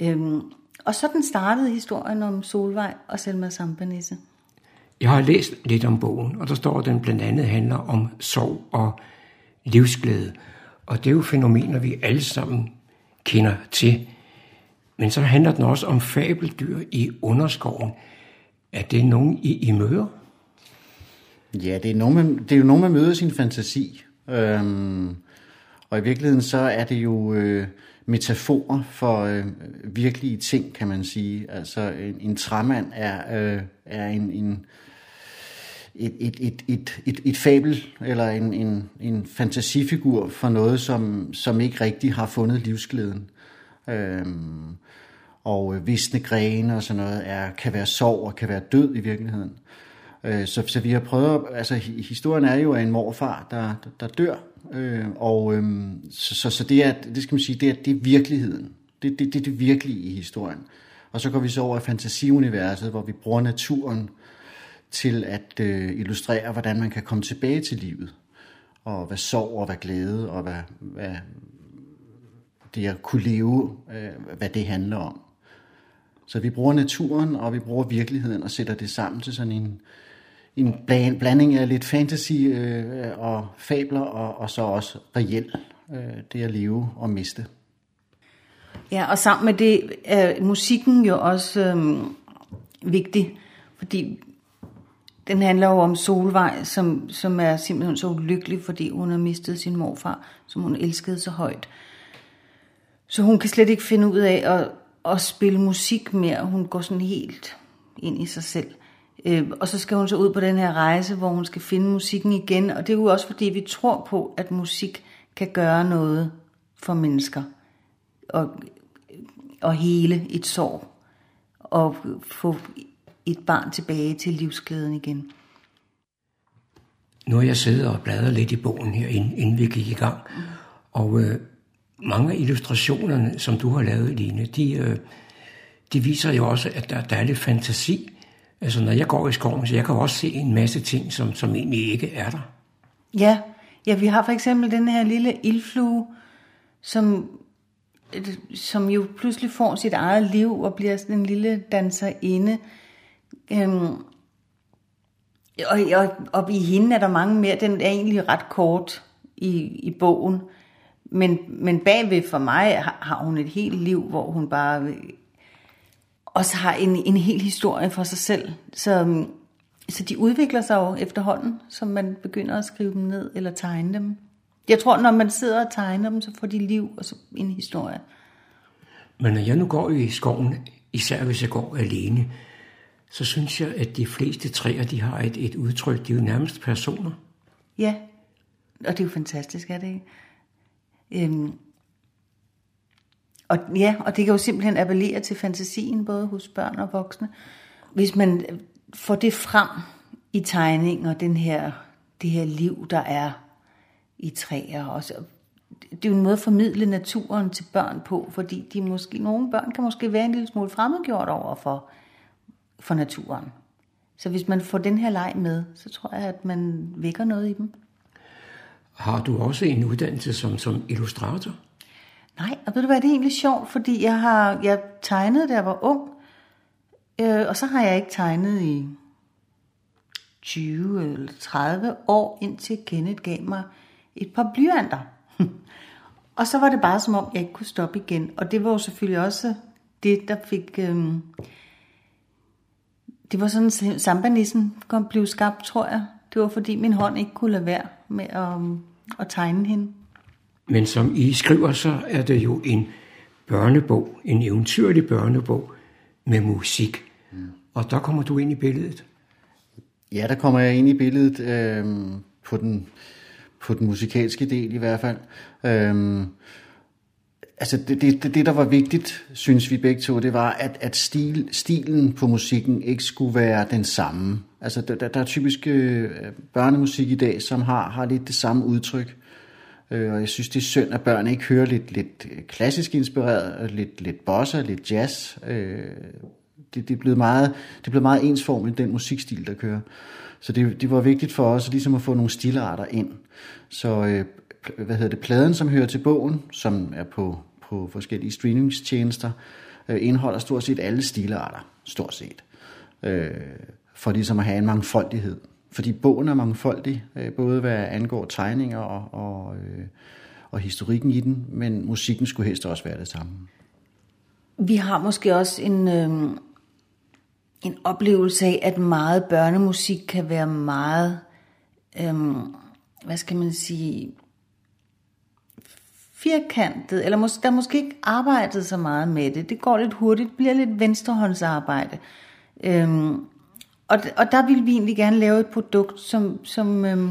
Øhm, og sådan startede historien om Solvej og Selma Sampanisse. Jeg har læst lidt om bogen, og der står, at den blandt andet handler om sorg og livsglæde. Og det er jo fænomener, vi alle sammen kender til. Men så handler den også om fabeldyr i underskoven. Er det nogen, I, I møder? Ja, det er, nogen, man, det er jo nogen, man møder sin fantasi. Øhm, og i virkeligheden så er det jo øh, metaforer for øh, virkelige ting, kan man sige. Altså en, en træmand er, øh, er en, en, et, et, et, et, et, et fabel eller en, en, en fantasifigur for noget, som, som ikke rigtig har fundet livsglæden. Øhm, og visne grene og sådan noget er, kan være sorg og kan være død i virkeligheden. Øh, så, så vi har prøvet, altså historien er jo af en morfar, der, der, der dør, øh, og øh, så, så, så det er, det skal man sige, det er, det er virkeligheden. Det, det, det er det virkelige i historien. Og så går vi så over i fantasiuniverset, hvor vi bruger naturen til at øh, illustrere, hvordan man kan komme tilbage til livet. Og hvad sorg og hvad glæde og hvad, hvad det at kunne leve, øh, hvad det handler om. Så vi bruger naturen, og vi bruger virkeligheden og sætter det sammen til sådan en, en blanding af lidt fantasy øh, og fabler, og, og så også reelt øh, det at leve og miste. Ja, og sammen med det er musikken jo også øh, vigtig, fordi den handler jo om Solvej, som, som er simpelthen så ulykkelig, fordi hun har mistet sin morfar, som hun elskede så højt. Så hun kan slet ikke finde ud af at, at spille musik mere. Hun går sådan helt ind i sig selv. Øh, og så skal hun så ud på den her rejse, hvor hun skal finde musikken igen. Og det er jo også fordi, vi tror på, at musik kan gøre noget for mennesker. Og, og hele et sorg. Og få et barn tilbage til livsglæden igen. Nu har jeg siddet og bladret lidt i bogen her, inden, vi gik i gang. Og øh, mange af illustrationerne, som du har lavet, Line, de, øh, de viser jo også, at der, der er lidt fantasi. Altså, når jeg går i skoven, så jeg kan også se en masse ting, som, som egentlig ikke er der. Ja, ja, vi har for eksempel den her lille ildflue, som, som jo pludselig får sit eget liv og bliver sådan en lille danserinde. Øhm, Og, og, og i hende er der mange mere. Den er egentlig ret kort i, i bogen. Men, men bagved for mig har, har hun et helt liv, hvor hun bare også har en, en hel historie for sig selv. Så, så de udvikler sig jo efterhånden, som man begynder at skrive dem ned eller tegne dem. Jeg tror, når man sidder og tegner dem, så får de liv og så en historie. Men når jeg nu går i skoven, især hvis jeg går alene, så synes jeg, at de fleste træer, de har et, et udtryk. De er jo nærmest personer. Ja, og det er jo fantastisk, er det ikke? Øhm, og ja, og det kan jo simpelthen appellere til fantasien, både hos børn og voksne. Hvis man får det frem i tegningen og den her, det her liv, der er i træer. Og så, det er jo en måde at formidle naturen til børn på, fordi de måske, nogle børn kan måske være en lille smule fremmedgjort over for, for naturen. Så hvis man får den her leg med, så tror jeg, at man vækker noget i dem. Har du også en uddannelse som, som illustrator? Nej, og ved du hvad, det er egentlig sjovt, fordi jeg har jeg tegnede, da jeg var ung, øh, og så har jeg ikke tegnet i 20 eller 30 år, indtil Kenneth gav mig et par blyanter. og så var det bare som om, jeg ikke kunne stoppe igen. Og det var jo selvfølgelig også det, der fik... Øh, det var sådan, sambanissen blev skabt, tror jeg. Det var fordi min hånd ikke kunne lade være med at, at tegne hende. Men som I skriver, så er det jo en børnebog, en eventyrlig børnebog med musik. Mm. Og der kommer du ind i billedet. Ja, der kommer jeg ind i billedet øh, på, den, på den musikalske del i hvert fald. Øh, altså det, det, det, der var vigtigt, synes vi begge to, det var, at, at stil, stilen på musikken ikke skulle være den samme. Altså der, der er typisk øh, børnemusik i dag, som har, har lidt det samme udtryk. Øh, og jeg synes, det er synd, at børn ikke hører lidt, lidt øh, klassisk inspireret, øh, lidt, lidt bossa, lidt jazz. Øh, det, det, er blevet meget, det er blevet meget ensformigt, den musikstil, der kører. Så det, det var vigtigt for os ligesom at få nogle stilarter ind. Så øh, hvad hedder det, pladen, som hører til bogen, som er på, på forskellige streamingstjenester, øh, indeholder stort set alle stilarter, stort set. Øh, for ligesom at have en mangfoldighed. Fordi bogen er mangfoldig, øh, både hvad angår tegninger og, og, øh, og historikken i den, men musikken skulle helst også være det samme. Vi har måske også en, øh, en oplevelse af, at meget børnemusik kan være meget, øh, hvad skal man sige, firkantet, eller mås- der måske ikke arbejdet så meget med det. Det går lidt hurtigt, bliver lidt venstrehåndsarbejde. Øhm, og, og der ville vi egentlig gerne lave et produkt, som, som øhm,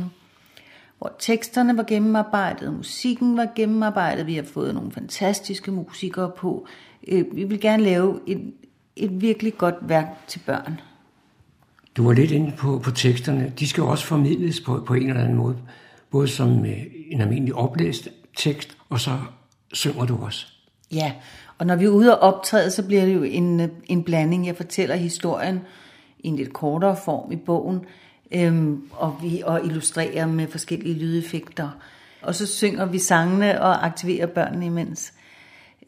hvor teksterne var gennemarbejdet, musikken var gennemarbejdet, vi har fået nogle fantastiske musikere på. Øh, vi vil gerne lave et, et virkelig godt værk til børn. Du var lidt inde på, på teksterne. De skal jo også formidles på, på en eller anden måde. Både som øh, en almindelig oplæst tekst, og så synger du også. Ja, og når vi er ude og optræde, så bliver det jo en, en blanding. Jeg fortæller historien i en lidt kortere form i bogen, øhm, og vi og illustrerer med forskellige lydeffekter. Og så synger vi sangene og aktiverer børnene imens.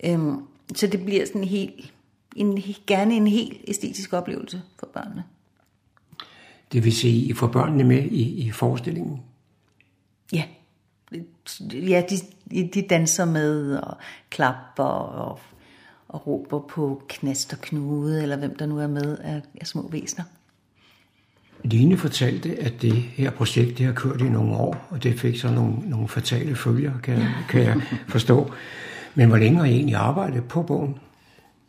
Øhm, så det bliver sådan en helt, en, gerne en helt æstetisk oplevelse for børnene. Det vil sige, I får børnene med i, i forestillingen? Ja, ja, de, de danser med og klapper og, og råber på knast og knude, eller hvem der nu er med af, af små væsener. Line fortalte, at det her projekt det har kørt i nogle år, og det fik så nogle, nogle fatale følger, kan, kan jeg forstå. Men hvor længe har I egentlig arbejdet på bogen?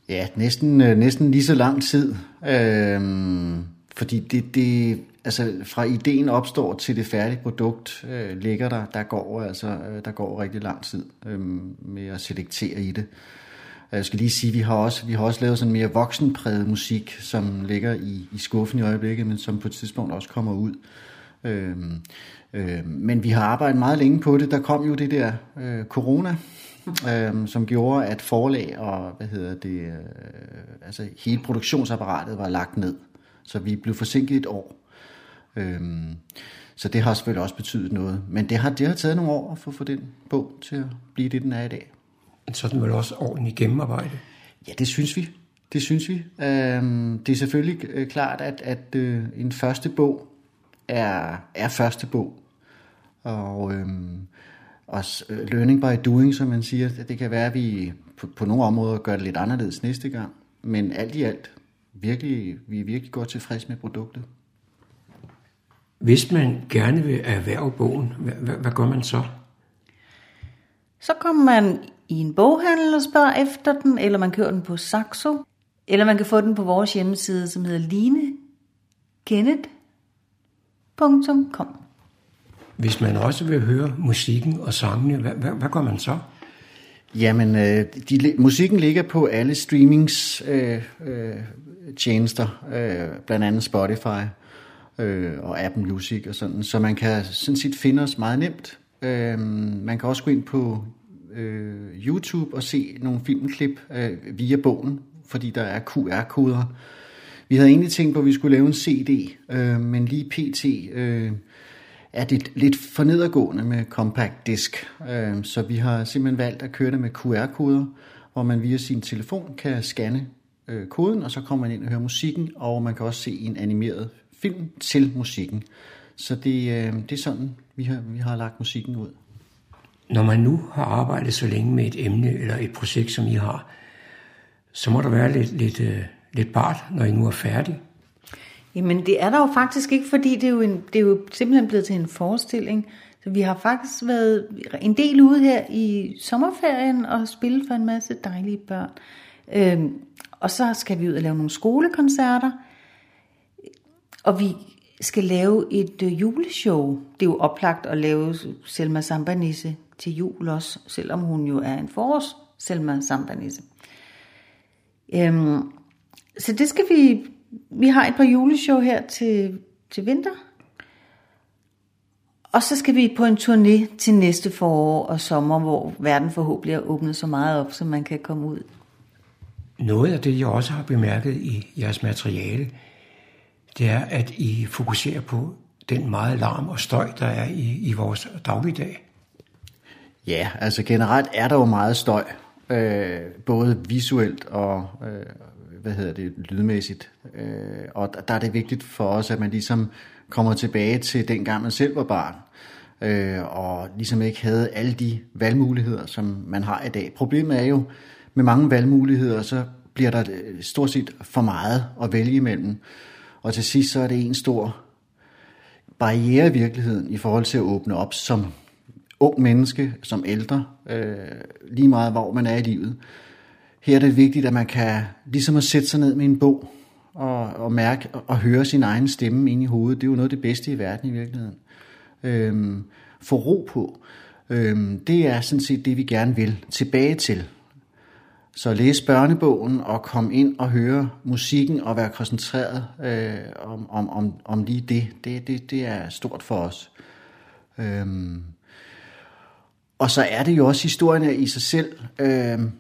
Ja, næsten, øh, næsten lige så lang tid. Øhm, fordi det, det, altså fra ideen opstår til det færdige produkt øh, ligger der, der går altså øh, der går rigtig lang tid øh, med at selektere i det. Jeg skal lige sige, vi har også vi har også lavet sådan mere voksenpræget musik, som ligger i, i skuffen i øjeblikket, men som på et tidspunkt også kommer ud. Øh, øh, men vi har arbejdet meget længe på det. Der kom jo det der øh, corona, øh, som gjorde, at forlag og hvad hedder det, øh, altså hele produktionsapparatet var lagt ned. Så vi blev forsinket et år. Øhm, så det har selvfølgelig også betydet noget. Men det har, det har taget nogle år at få, få den bog til at blive det, den er i dag. Så den vel også ordentligt gennemarbejde? Ja, det synes vi. Det synes vi. Øhm, det er selvfølgelig øh, klart, at, at øh, en første bog er, er første bog. Og, øhm, og øh, learning by doing, som man siger, det kan være, at vi på, på nogle områder gør det lidt anderledes næste gang. Men alt i alt, virkelig, vi er virkelig godt tilfredse med produktet. Hvis man gerne vil erhverve bogen, hvad, hvad, hvad gør man så? Så kommer man i en boghandel og spørger efter den, eller man kører den på Saxo, eller man kan få den på vores hjemmeside, som hedder linekenneth.com. Hvis man også vil høre musikken og sangene, hvad, hvad, hvad gør man så? Jamen, øh, de, musikken ligger på alle streamings øh, øh, tjenester, øh, blandt andet Spotify øh, øh, og Apple Music og sådan, så man kan sådan set finde os meget nemt. Øh, man kan også gå ind på øh, YouTube og se nogle filmklip øh, via bogen, fordi der er QR-koder. Vi havde egentlig tænkt på, at vi skulle lave en CD, øh, men lige pt. Øh, er det lidt for nedadgående med compact disk. Øh, så vi har simpelthen valgt at køre det med QR-koder, hvor man via sin telefon kan scanne øh, koden, og så kommer man ind og hører musikken, og man kan også se en animeret film til musikken. Så det, øh, det er sådan, vi har, vi har lagt musikken ud. Når man nu har arbejdet så længe med et emne eller et projekt, som I har, så må der være lidt, lidt, øh, lidt bart, når I nu er færdige. Jamen det er der jo faktisk ikke, fordi det er jo, en, det er jo simpelthen blevet til en forestilling. Så vi har faktisk været en del ude her i sommerferien og spillet for en masse dejlige børn. Øhm, og så skal vi ud og lave nogle skolekoncerter. Og vi skal lave et øh, juleshow. Det er jo oplagt at lave Selma Sambanisse til jul også, selvom hun jo er en forårs Selma Sambanisse. Øhm, så det skal vi vi har et par juleshow her til, til vinter. Og så skal vi på en turné til næste forår og sommer, hvor verden forhåbentlig er åbnet så meget op, så man kan komme ud. Noget af det, jeg også har bemærket i jeres materiale, det er, at I fokuserer på den meget larm og støj, der er i, i vores dagligdag. Ja, altså generelt er der jo meget støj, øh, både visuelt og, øh, hvad hedder det, lydmæssigt. Øh, og der er det vigtigt for os, at man ligesom kommer tilbage til dengang man selv var barn, øh, og ligesom ikke havde alle de valgmuligheder, som man har i dag. Problemet er jo, med mange valgmuligheder, så bliver der øh, stort set for meget at vælge imellem. Og til sidst så er det en stor barriere i virkeligheden i forhold til at åbne op som ung menneske, som ældre, øh, lige meget hvor man er i livet. Her er det vigtigt, at man kan ligesom at sætte sig ned med en bog og, og mærke og høre sin egen stemme ind i hovedet. Det er jo noget af det bedste i verden i virkeligheden. Øh, få ro på. Øh, det er sådan set det, vi gerne vil tilbage til. Så læse børnebogen og komme ind og høre musikken og være koncentreret øh, om, om, om, om lige det, det, det, det er stort for os. Øhm, og så er det jo også historien i sig selv. Øhm.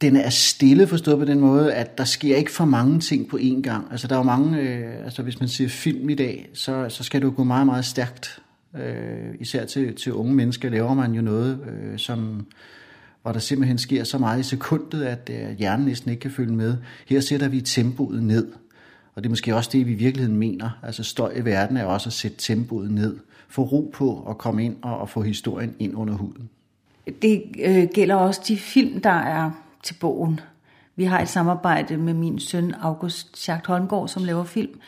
den er stille forstået på den måde, at der sker ikke for mange ting på én gang. Altså der er jo mange, øh, altså hvis man siger film i dag, så, så skal det gå meget, meget stærkt. Øh, især til, til unge mennesker laver man jo noget, øh, som, hvor der simpelthen sker så meget i sekundet, at øh, hjernen næsten ikke kan følge med. Her sætter vi tempoet ned. Og det er måske også det, vi i virkeligheden mener. Altså støj i verden er også at sætte tempoet ned. Få ro på og komme ind og, og få historien ind under huden. Det øh, gælder også de film, der er til bogen. Vi har et samarbejde med min søn August Schacht Holmgaard, som laver film.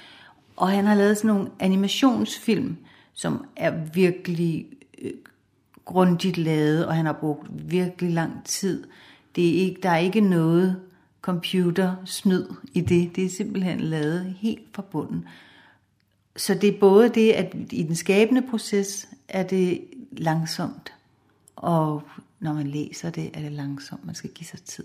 Og han har lavet sådan nogle animationsfilm, som er virkelig øh, grundigt lavet, og han har brugt virkelig lang tid. Det er ikke, der er ikke noget computersnyd i det. Det er simpelthen lavet helt fra bunden. Så det er både det, at i den skabende proces er det langsomt, og når man læser det, er det langsomt. Man skal give sig tid.